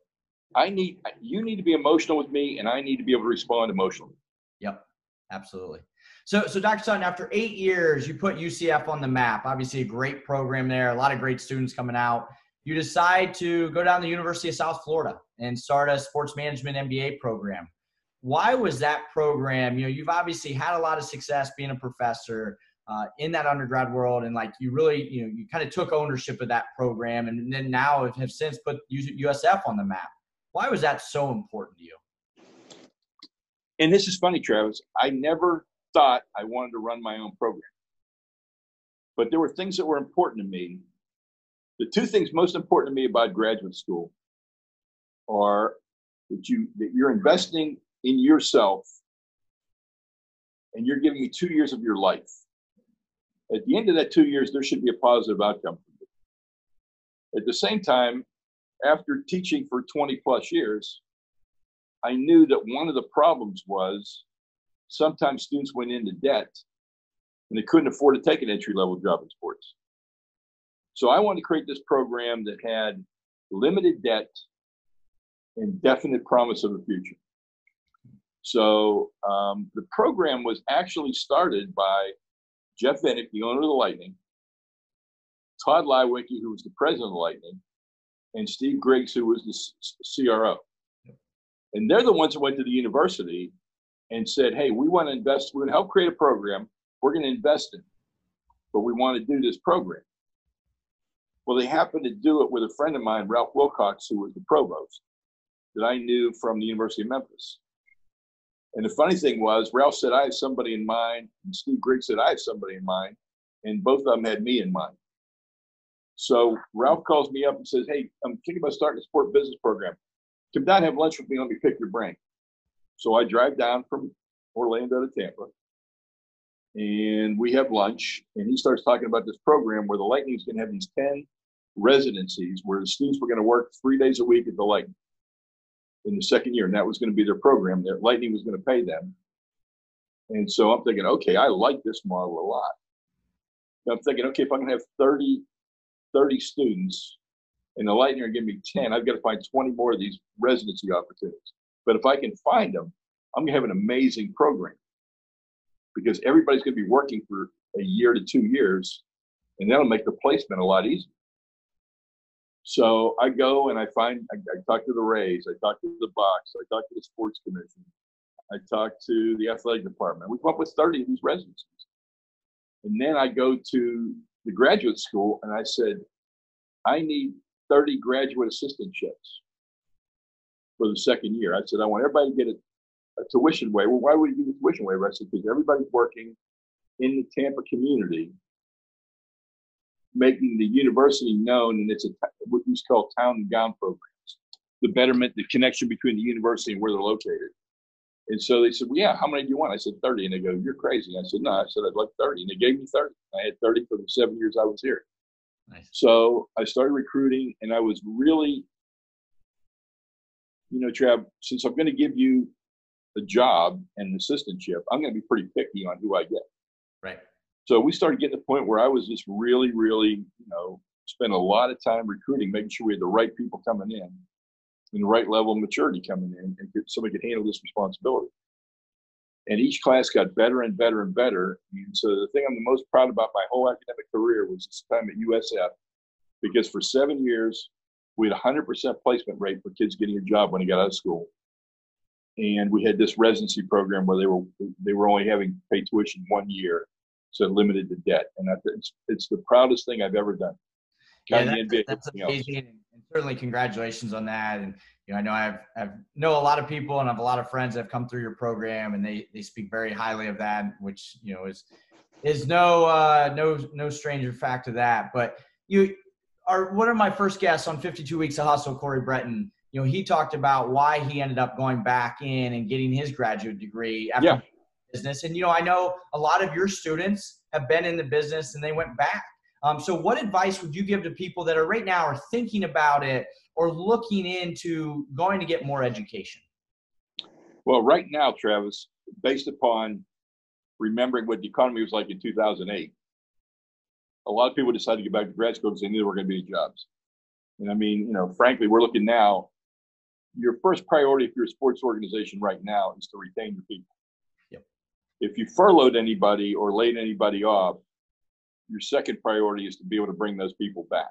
I need you need to be emotional with me, and I need to be able to respond emotionally. Yep, absolutely. So, so Dr. Sutton, after eight years, you put UCF on the map. Obviously, a great program there, a lot of great students coming out. You decide to go down to the University of South Florida and start a sports management MBA program. Why was that program? You know, you've obviously had a lot of success being a professor uh, in that undergrad world, and like you really, you know, you kind of took ownership of that program, and then now have since put USF on the map. Why was that so important to you? And this is funny, Travis. I never thought I wanted to run my own program. But there were things that were important to me. The two things most important to me about graduate school are that you that you're investing in yourself and you're giving me two years of your life. At the end of that two years, there should be a positive outcome for you. At the same time, after teaching for 20 plus years, I knew that one of the problems was sometimes students went into debt and they couldn't afford to take an entry level job in sports. So I wanted to create this program that had limited debt and definite promise of the future. So um, the program was actually started by Jeff Vinik, the owner of the Lightning, Tod Leiweke, who was the president of the Lightning, and Steve Griggs, who was the CRO. And they're the ones who went to the university and said, hey, we want to invest, we're going to help create a program, we're going to invest in it, but we want to do this program. Well, they happened to do it with a friend of mine, Ralph Wilcox, who was the provost that I knew from the University of Memphis. And the funny thing was, Ralph said, I have somebody in mind, and Steve Griggs said, I have somebody in mind, and both of them had me in mind. So Ralph calls me up and says, Hey, I'm thinking about starting a sport business program. Come down, have lunch with me, let me pick your brain. So I drive down from Orlando to Tampa and we have lunch and he starts talking about this program where the Lightning is going to have these 10 residencies where the students were going to work three days a week at the Lightning in the second year. And that was going to be their program. That Lightning was going to pay them. And so I'm thinking, okay, I like this model a lot. I'm thinking, okay, if I'm going to have 30, 30 students and the Lightning are giving me 10, I've got to find 20 more of these residency opportunities. But if I can find them, I'm going to have an amazing program because everybody's going to be working for a year to two years, and that'll make the placement a lot easier. So I go and I find, I, I talk to the Rays, I talk to the Bucs, I talk to the Sports Commission, I talk to the athletic department. We come up with 30 of these residencies. And then I go to the graduate school and I said, I need 30 graduate assistantships for the second year. I said, I want everybody to get a, a tuition waiver. Well, why would you get a tuition waiver? I said, because everybody's working in the Tampa community, making the university known, and it's a what we call town and gown programs. The betterment, the connection between the university and where they're located. And so they said, well, yeah, how many do you want? I said, 30. And they go, you're crazy. I said, no, I said, I'd like 30. And they gave me 30. I had 30 for the seven years I was here. Nice. So I started recruiting and I was really you know, Trav, since I'm going to give you a job and an assistantship, I'm going to be pretty picky on who I get. Right. So we started getting to the point where I was just really, really, you know, spend a lot of time recruiting, making sure we had the right people coming in and the right level of maturity coming in and somebody could handle this responsibility. And each class got better and better and better. And so the thing I'm the most proud about my whole academic career was this time at USF, because for seven years, we had a 100% placement rate for kids getting a job when they got out of school. And we had this residency program where they were they were only having pay tuition one year, so limited to debt. And it's it's the proudest thing I've ever done. Yeah, that's, that's amazing, and certainly congratulations on that. And you know, I know I've I've know a lot of people and I have a lot of friends that have come through your program, and they they speak very highly of that, which you know is is no uh, no no stranger fact to that. But you our one of my first guests on 52 Weeks of Hustle, Corey Breton, you know, he talked about why he ended up going back in and getting his graduate degree after yeah. business. And you know, I know a lot of your students have been in the business and they went back. Um, so, what advice would you give to people that are right now are thinking about it or looking into going to get more education? Well, right now, Travis, based upon remembering what the economy was like in 2008, a lot of people decided to go back to grad school because they knew there were going to be jobs. And I mean, you know, frankly, we're looking now. your first priority if you're a sports organization right now is to retain your people. Yep. If you furloughed anybody or laid anybody off, your second priority is to be able to bring those people back.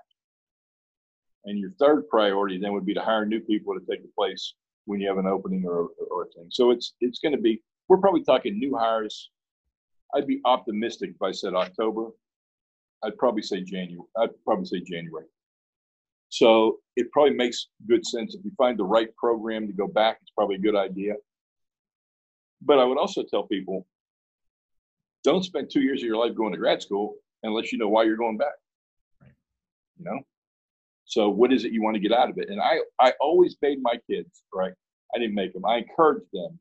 And your third priority then would be to hire new people to take the place when you have an opening or, or a thing. So it's it's going to be we're probably talking new hires. I'd be optimistic if I said October. I'd probably say January. I'd probably say January. So it probably makes good sense if you find the right program to go back. It's probably a good idea. But I would also tell people, don't spend two years of your life going to grad school unless you know why you're going back. Right. You know. So what is it you want to get out of it? And I I always made my kids right. I didn't make them. I encouraged them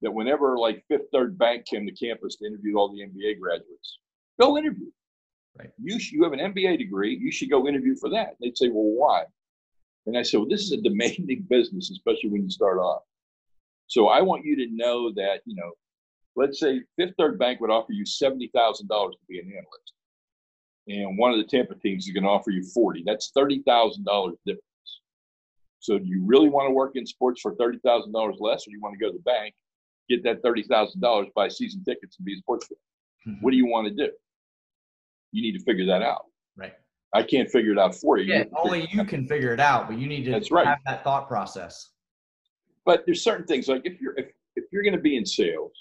that whenever like Fifth Third Bank came to campus to interview all the MBA graduates, go interview. Right. You you have an MBA degree. You should go interview for that. They'd say, well, why? And I said, well, this is a demanding business, especially when you start off. So I want you to know that you know, let's say Fifth Third Bank would offer you seventy thousand dollars to be an analyst, and one of the Tampa teams is going to offer you forty. That's thirty thousand dollars difference. So do you really want to work in sports for thirty thousand dollars less, or do you want to go to the bank, get that thirty thousand dollars, buy season tickets, and be a sports fan? Mm-hmm. What do you want to do? You need to figure that out. Right. I can't figure it out for you. You Yeah, to only you can figure it out, but you need to That's right. have that thought process. But there's certain things like if you're if, if you're going to be in sales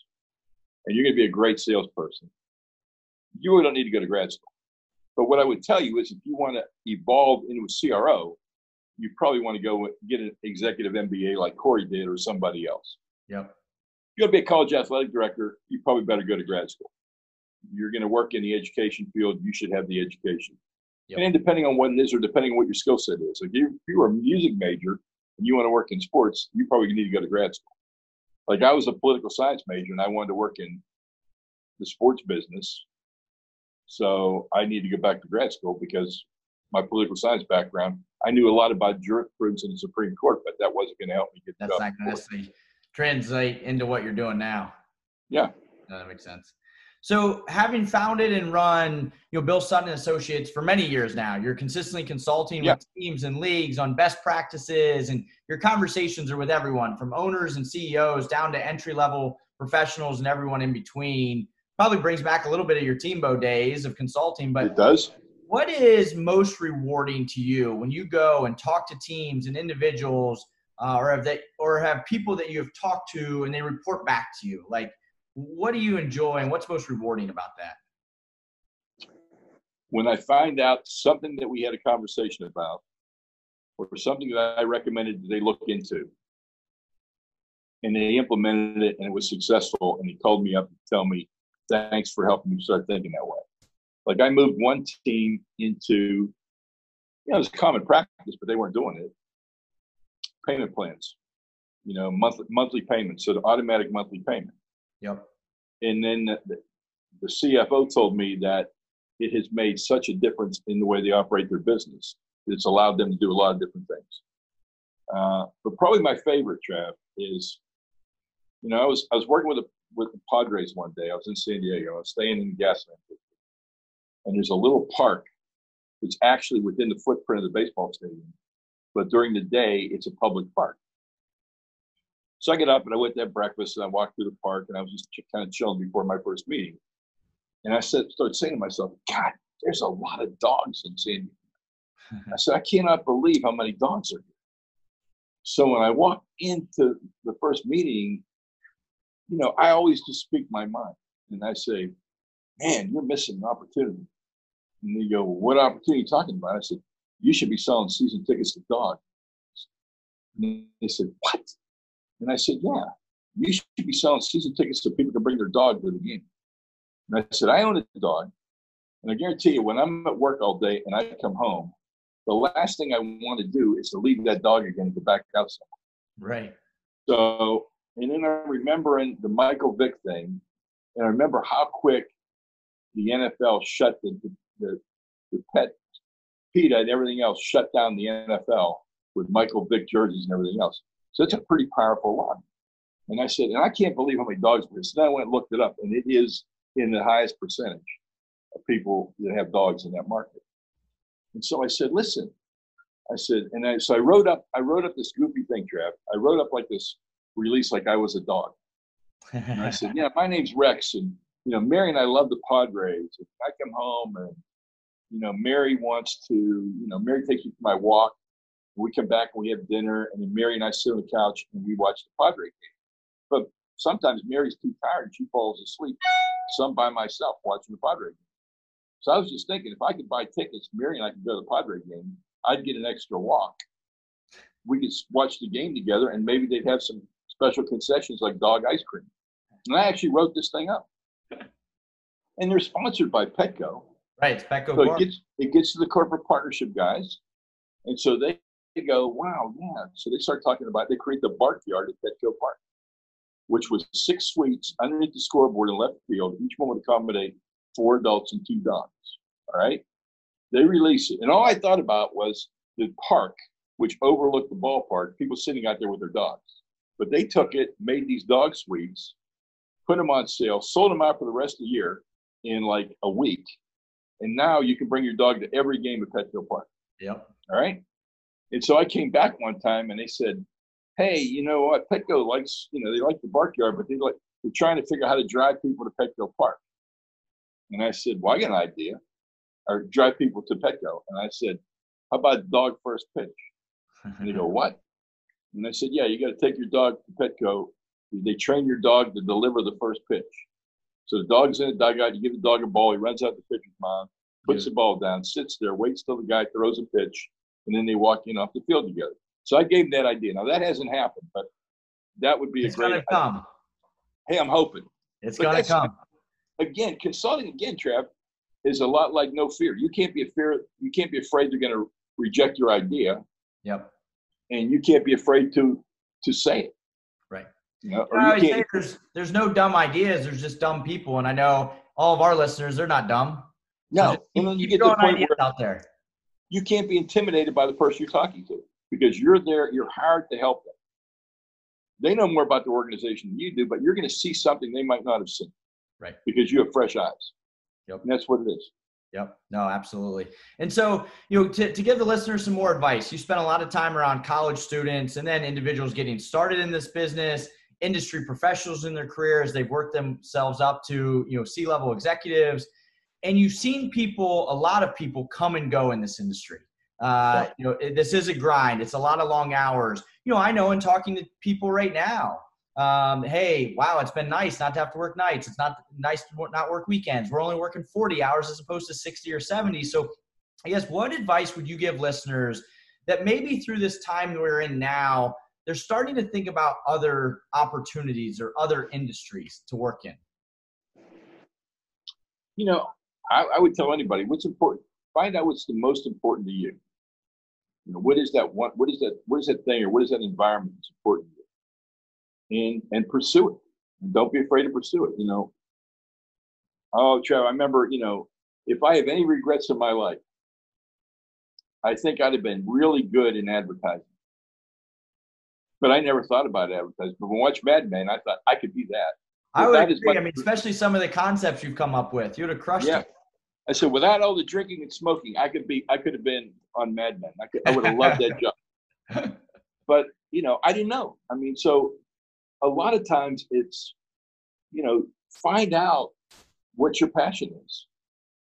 and you're going to be a great salesperson, you really don't need to go to grad school. But what I would tell you is if you want to evolve into a CRO, you probably want to go get an executive MBA like Corey did or somebody else. Yep. If you're going to be a college athletic director, you probably better go to grad school. You're going to work in the education field, you should have the education. Yep. And depending on what it is or depending on what your skill set is. Like you, if you were a music major and you want to work in sports, you probably need to go to grad school. Like I was a political science major and I wanted to work in the sports business. So I need to go back to grad school because my political science background, I knew a lot about jurisprudence in the Supreme Court, but that wasn't going to help me get That's not going to translate into what you're doing now. Yeah. No, that makes sense. So, having founded and run, you know, Bill Sutton Associates for many years now, you're consistently consulting Yeah. with teams and leagues on best practices, and your conversations are with everyone from owners and CEOs down to entry level professionals and everyone in between. Probably brings back a little bit of your Teambo days of consulting, but It does. what is most rewarding to you when you go and talk to teams and individuals uh, or have they or have people that you have talked to and they report back to you like what do you enjoy and what's most rewarding about that when I find out something that we had a conversation about, or something that I recommended that they look into, and they implemented it and it was successful, and he called me up to tell me, "Thanks for helping me start thinking that way." Like I moved one team into, you know, it was common practice, but they weren't doing it. Payment plans, you know, monthly monthly payments, so the automatic monthly payment. Yep And then the, the CFO told me that it has made such a difference in the way they operate their business. It's allowed them to do a lot of different things. Uh, but probably my favorite, Trav, is you know I was I was working with a, with the Padres one day. I was in San Diego. I was staying in Gaslamp, and there's a little park that's actually within the footprint of the baseball stadium, but during the day it's a public park. So I get up and I went to have breakfast and I walked through the park and I was just kind of chilling before my first meeting. And I said, started saying to myself, God, there's a lot of dogs in San Diego. I said, I cannot believe how many dogs are here. So when I walked into the first meeting, you know, I always just speak my mind. And I say, man, you're missing an opportunity. And they go, well, what opportunity are you talking about? I said, you should be selling season tickets to dogs. And they said, what? And I said, yeah, you should be selling season tickets so people can bring their dog to the game. And I said, I own a dog. And I guarantee you, when I'm at work all day and I come home, the last thing I want to do is to leave that dog again and go back outside. right So, and then I'm remembering the Michael Vick thing, and I remember how quick the NFL shut the the, the pet PETA and everything else shut down the NFL with Michael Vick jerseys and everything else. So it's a pretty powerful line. And I said, and I can't believe how many dogs there is. So then I went and looked it up, and it is in the highest percentage of people that have dogs in that market. And so I said, listen, I said, and I, so I wrote up, I wrote up this goofy thing, Trav. I wrote up like this release, like I was a dog. And I said, yeah, my name's Rex, and you know, Mary and I love the Padres. And I come home, and you know, Mary wants to, you know, Mary takes me for my walk. We come back and we have dinner, and then Mary and I sit on the couch and we watch the Padre game. But sometimes Mary's too tired and she falls asleep. Some by myself watching the Padre game. So I was just thinking, if I could buy tickets, Mary and I could go to the Padre game. I'd get an extra walk. We could watch the game together, and maybe they'd have some special concessions like dog ice cream. And I actually wrote this thing up. And they're sponsored by Petco. Right, Petco. So it gets it gets to the corporate partnership guys, and so they, they go, wow, yeah. So they start talking about they create the Bark Yard at Petco Park, which was six suites underneath the scoreboard in left field. Each one would accommodate four adults and two dogs. All right. They release it. And all I thought about was the park, which overlooked the ballpark, people sitting out there with their dogs. But they took it, made these dog suites, put them on sale, sold them out for the rest of the year in like a week. And now you can bring your dog to every game at Petco Park. Yep. All right. And so I came back one time and they said, Hey, you know what? Petco likes, you know, they like the bark yard, but they like they're trying to figure out how to drive people to Petco Park. And I said, Well, I got an idea. Or drive people to Petco. And I said, How about dog first pitch? And they go, What? And I said, Yeah, you got to take your dog to Petco. They train your dog to deliver the first pitch. So the dog's in the dugout. You give the dog a ball. He runs out the pitcher's mound, puts yeah. the ball down, sits there, waits till the guy throws a pitch, and then they walk in off the field together. So I gave that idea. Now that hasn't happened, but that would be it's a great. It's Gonna come. Hey, I'm hoping. It's but gonna come. Again, consulting again, Trev, is a lot like no fear. You can't be a fear. You can't be afraid they're going to reject your idea. Yep. And you can't be afraid to to say it. Right. You know, or you can't, there's there's no dumb ideas. There's just dumb people, and I know all of our listeners. They're not dumb. No, so you, you get the point where out there. You can't be intimidated by the person you're talking to because you're there. You're hired to help them. They know more about the organization than you do, but you're going to see something they might not have seen. Right. Because you have fresh eyes. Yep. And that's what it is. Yep. No, absolutely. And so, you know, to, to give the listeners some more advice, you spent a lot of time around college students and then individuals getting started in this business, industry professionals in their careers. They've worked themselves up to, you know, C-level executives. And you've seen people, a lot of people come and go in this industry. Uh, you know, it, this is a grind. It's a lot of long hours. You know, I know in talking to people right now, um, hey, wow, it's been nice not to have to work nights. It's not nice to not work weekends. We're only working 40 hours as opposed to 60 or 70. So, I guess what advice would you give listeners that maybe through this time we're in now, they're starting to think about other opportunities or other industries to work in? You know, I, I would tell anybody what's important. Find out what's the most important to you. You know, what is that one? What is that? What is that thing, or what is that environment that's important and and pursue it. And don't be afraid to pursue it. You know. Oh, Trev, I remember. You know, if I have any regrets in my life, I think I'd have been really good in advertising. But I never thought about advertising. But when I watched Mad Men, I thought I could be that. I would agree. I mean, especially some of the concepts you've come up with, you'd have crushed yeah. it. I said, without all the drinking and smoking, I could be, I could have been on Mad Men. I, could, I would have loved that job. But you know, I didn't know. I mean, so a lot of times it's, you know, find out what your passion is.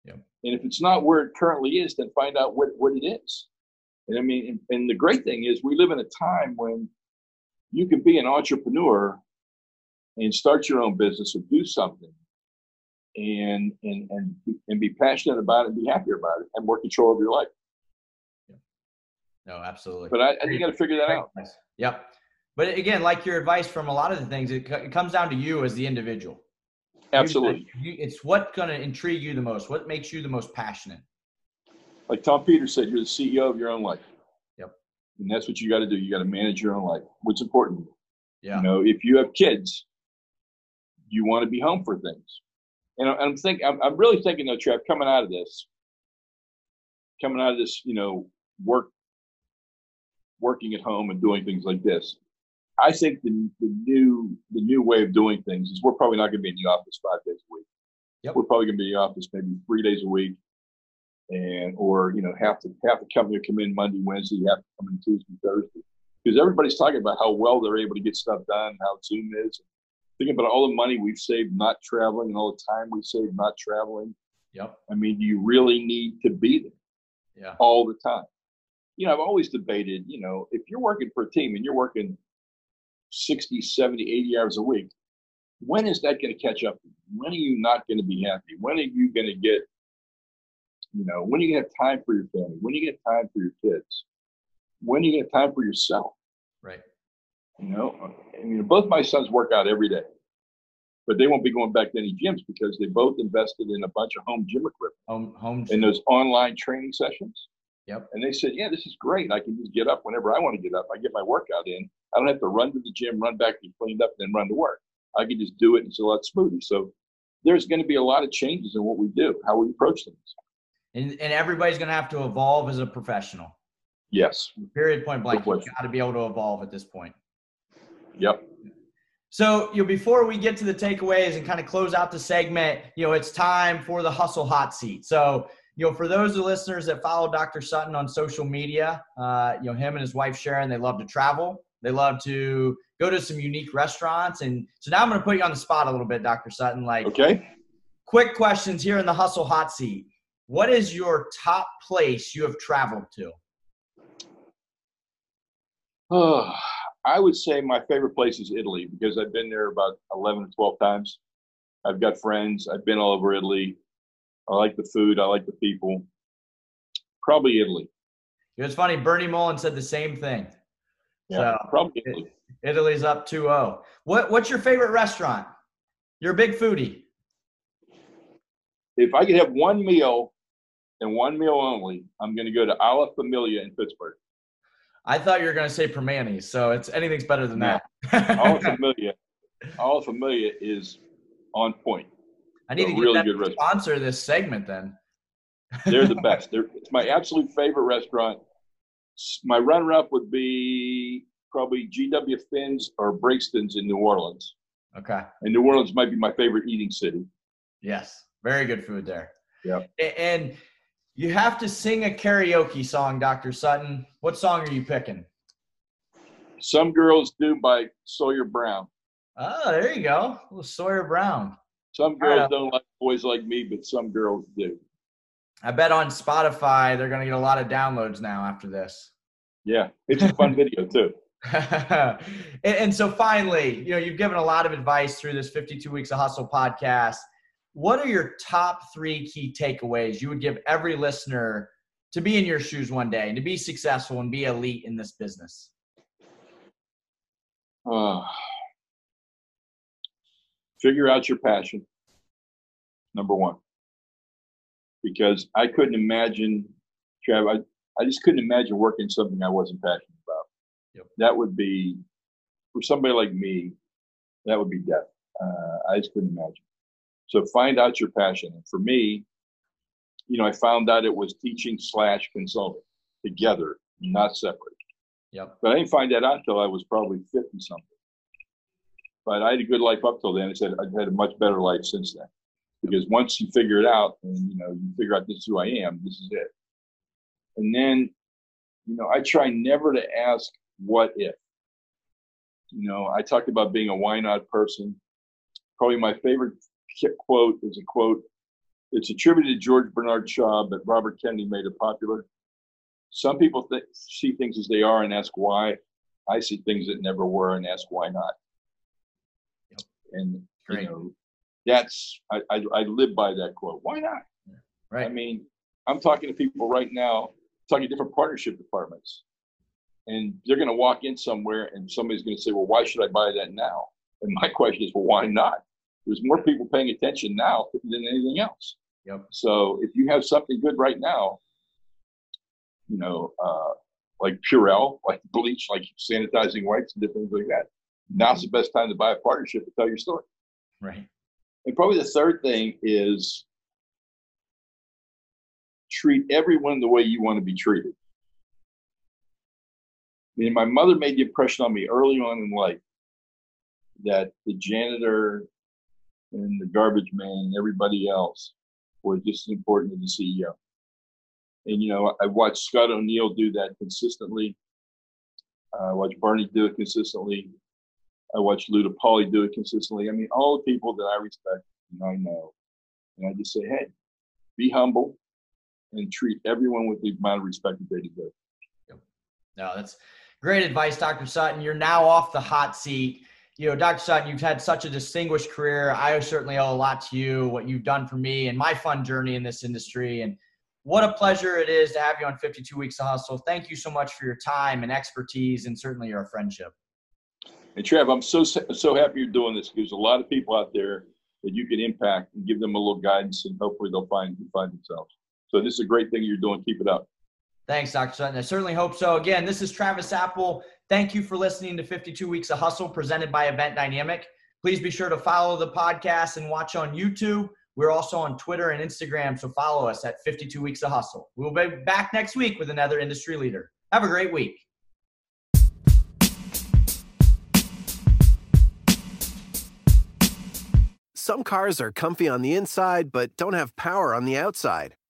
Yeah. And if it's not where it currently is, then find out what, what it is. And I mean, and, and the great thing is we live in a time when you can be an entrepreneur and start your own business or do something and and and and be passionate about it and be happy about it and more control of your life. Yeah. No, absolutely. But I, I you got to figure that out. Yep. But again, like your advice from a lot of the things, it, it comes down to you as the individual. Absolutely. You, it's what's going to intrigue you the most. What makes you the most passionate? Like Tom Peters said, you're the CEO of your own life. Yep. And that's what you got to do. You got to manage your own life. What's important? Yeah. You know, if you have kids, you want to be home for things. And I'm thinking, I'm, I'm really thinking though, Trev, coming out of this, coming out of this, you know, work, working at home and doing things like this, I think the, the new the new way of doing things is we're probably not going to be in the office five days a week. Yep. We're probably going to be in the office maybe three days a week, and or you know half the half the company will come in Monday, Wednesday, half come in Tuesday, Thursday, because everybody's talking about how well they're able to get stuff done, how Zoom is. Thinking about all the money we've saved not traveling and all the time we saved not traveling. Yep. I mean, do you really need to be there Yeah. all the time? You know, I've always debated, you know, if you're working for a team and you're working 60, 70, 80 hours a week, when is that going to catch up? When are you not going to be happy? When are you going to get, you know, when are you going to have time for your family? When are you going to have time for your kids? When are you going to have time for yourself? Right. You know, uh, I mean, both my sons work out every day, but they won't be going back to any gyms because they both invested in a bunch of home gym equipment Home home. and those online training sessions. Yep. And they said, yeah, this is great. I can just get up whenever I want to get up. I get my workout in. I don't have to run to the gym, run back, get cleaned up, and then run to work. I can just do it and it's a lot smoother. So there's going to be a lot of changes in what we do, how we approach things. And, and everybody's going to have to evolve as a professional. Yes. Period. Point blank. You've got to be able to evolve at this point. Yep. So, you know, before we get to the takeaways and kind of close out the segment, you know, it's time for the hustle hot seat. So, you know, for those of listeners that follow Dr. Sutton on social media, uh, you know, him and his wife Sharon, they love to travel. They love to go to some unique restaurants. And so now I'm going to put you on the spot a little bit, Dr. Sutton. Like, Okay. quick questions here in the hustle hot seat. What is your top place you have traveled to? Oh, I would say my favorite place is Italy because I've been there about 11 or 12 times. I've got friends. I've been all over Italy. I like the food. I like the people. Probably Italy. It was funny. Bernie Mullin said the same thing. Yeah, So probably Italy. Italy's up 2-0. What what's your favorite restaurant? You're a big foodie. If I could have one meal and one meal only, I'm going to go to Alla Famiglia in Pittsburgh. I thought you were going to say Primanti's, so it's anything's better than that. all familiar, Alla Famiglia is on point. I need a to get really them good to restaurant. sponsor this segment then. They're the best. They're, it's my absolute favorite restaurant. My runner-up would be probably GW Fins or Brigtsen's in New Orleans. Okay. And New Orleans might be my favorite eating city. Yes. Very good food there. Yep. A- And you have to sing a karaoke song, Dr. Sutton. What song are you picking? Some Girls Do by Sawyer Brown. Oh, there you go. Sawyer Brown. Some girls on. don't like boys like me, but some girls do. I bet on Spotify they're going to get a lot of downloads now after this. Yeah, it's a fun video too. and, and so finally, you know, you've given a lot of advice through this 52 Weeks of Hustle podcast. What are your top three key takeaways you would give every listener to be in your shoes one day and to be successful and be elite in this business? Uh, figure out your passion. Number one, because I couldn't imagine, Trav. I, I just couldn't imagine working something I wasn't passionate about. Yep. That would be for somebody like me. That would be death. Uh, I just couldn't imagine. So find out your passion. And for me, you know, I found out it was teaching slash consulting together, not separate. Yep. But I didn't find that out until I was probably 50 something. But I had a good life up till then. I said I've had a much better life since then. Because once you figure it out and you know, you figure out this is who I am, this is it. And then, you know, I try never to ask what if. You know, I talked about being a why not person. Probably my favorite quote is a quote. It's attributed to George Bernard Shaw, but Robert Kennedy made it popular. Some people th- see things as they are and ask why. I see things that never were and ask why not. And Great. you know, that's I, I I live by that quote. Why not? Right. I mean, I'm talking to people right now, talking to different partnership departments, and they're going to walk in somewhere, and somebody's going to say, "Well, why should I buy that now?" And my question is, "Well, why not?" There's more people paying attention now than anything else. Yep. So if you have something good right now, you know, uh, like Purell, like bleach, like sanitizing wipes, and different things like that. Now's the best time to buy a partnership to tell your story. Right. And probably the third thing is treat everyone the way you want to be treated. I mean, my mother made the impression on me early on in life that the janitor and the garbage man and everybody else was just as important as the CEO. And you know, I watched Scott O'Neill do that consistently. I watched Bernie do it consistently. I watched Lou DePaoli do it consistently. I mean, all the people that I respect and I know. And I just say, hey, be humble and treat everyone with the amount of respect that they deserve. Yep. No, that's great advice, Dr. Sutton. You're now off the hot seat. You know, Dr. Sutton, you've had such a distinguished career. I certainly owe a lot to you, what you've done for me and my fun journey in this industry. And what a pleasure it is to have you on 52 Weeks of Hustle. Thank you so much for your time and expertise and certainly your friendship. And Trev, I'm so so happy you're doing this because a lot of people out there that you can impact and give them a little guidance and hopefully they'll find find themselves. So this is a great thing you're doing. Keep it up. Thanks, Dr. Sutton. I certainly hope so. Again, this is Travis Apple. Thank you for listening to 52 Weeks of Hustle presented by Event Dynamic. Please be sure to follow the podcast and watch on YouTube. We're also on Twitter and Instagram, so follow us at 52 Weeks of Hustle. We'll be back next week with another industry leader. Have a great week. Some cars are comfy on the inside, but don't have power on the outside.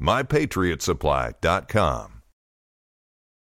mypatriotsupply.com.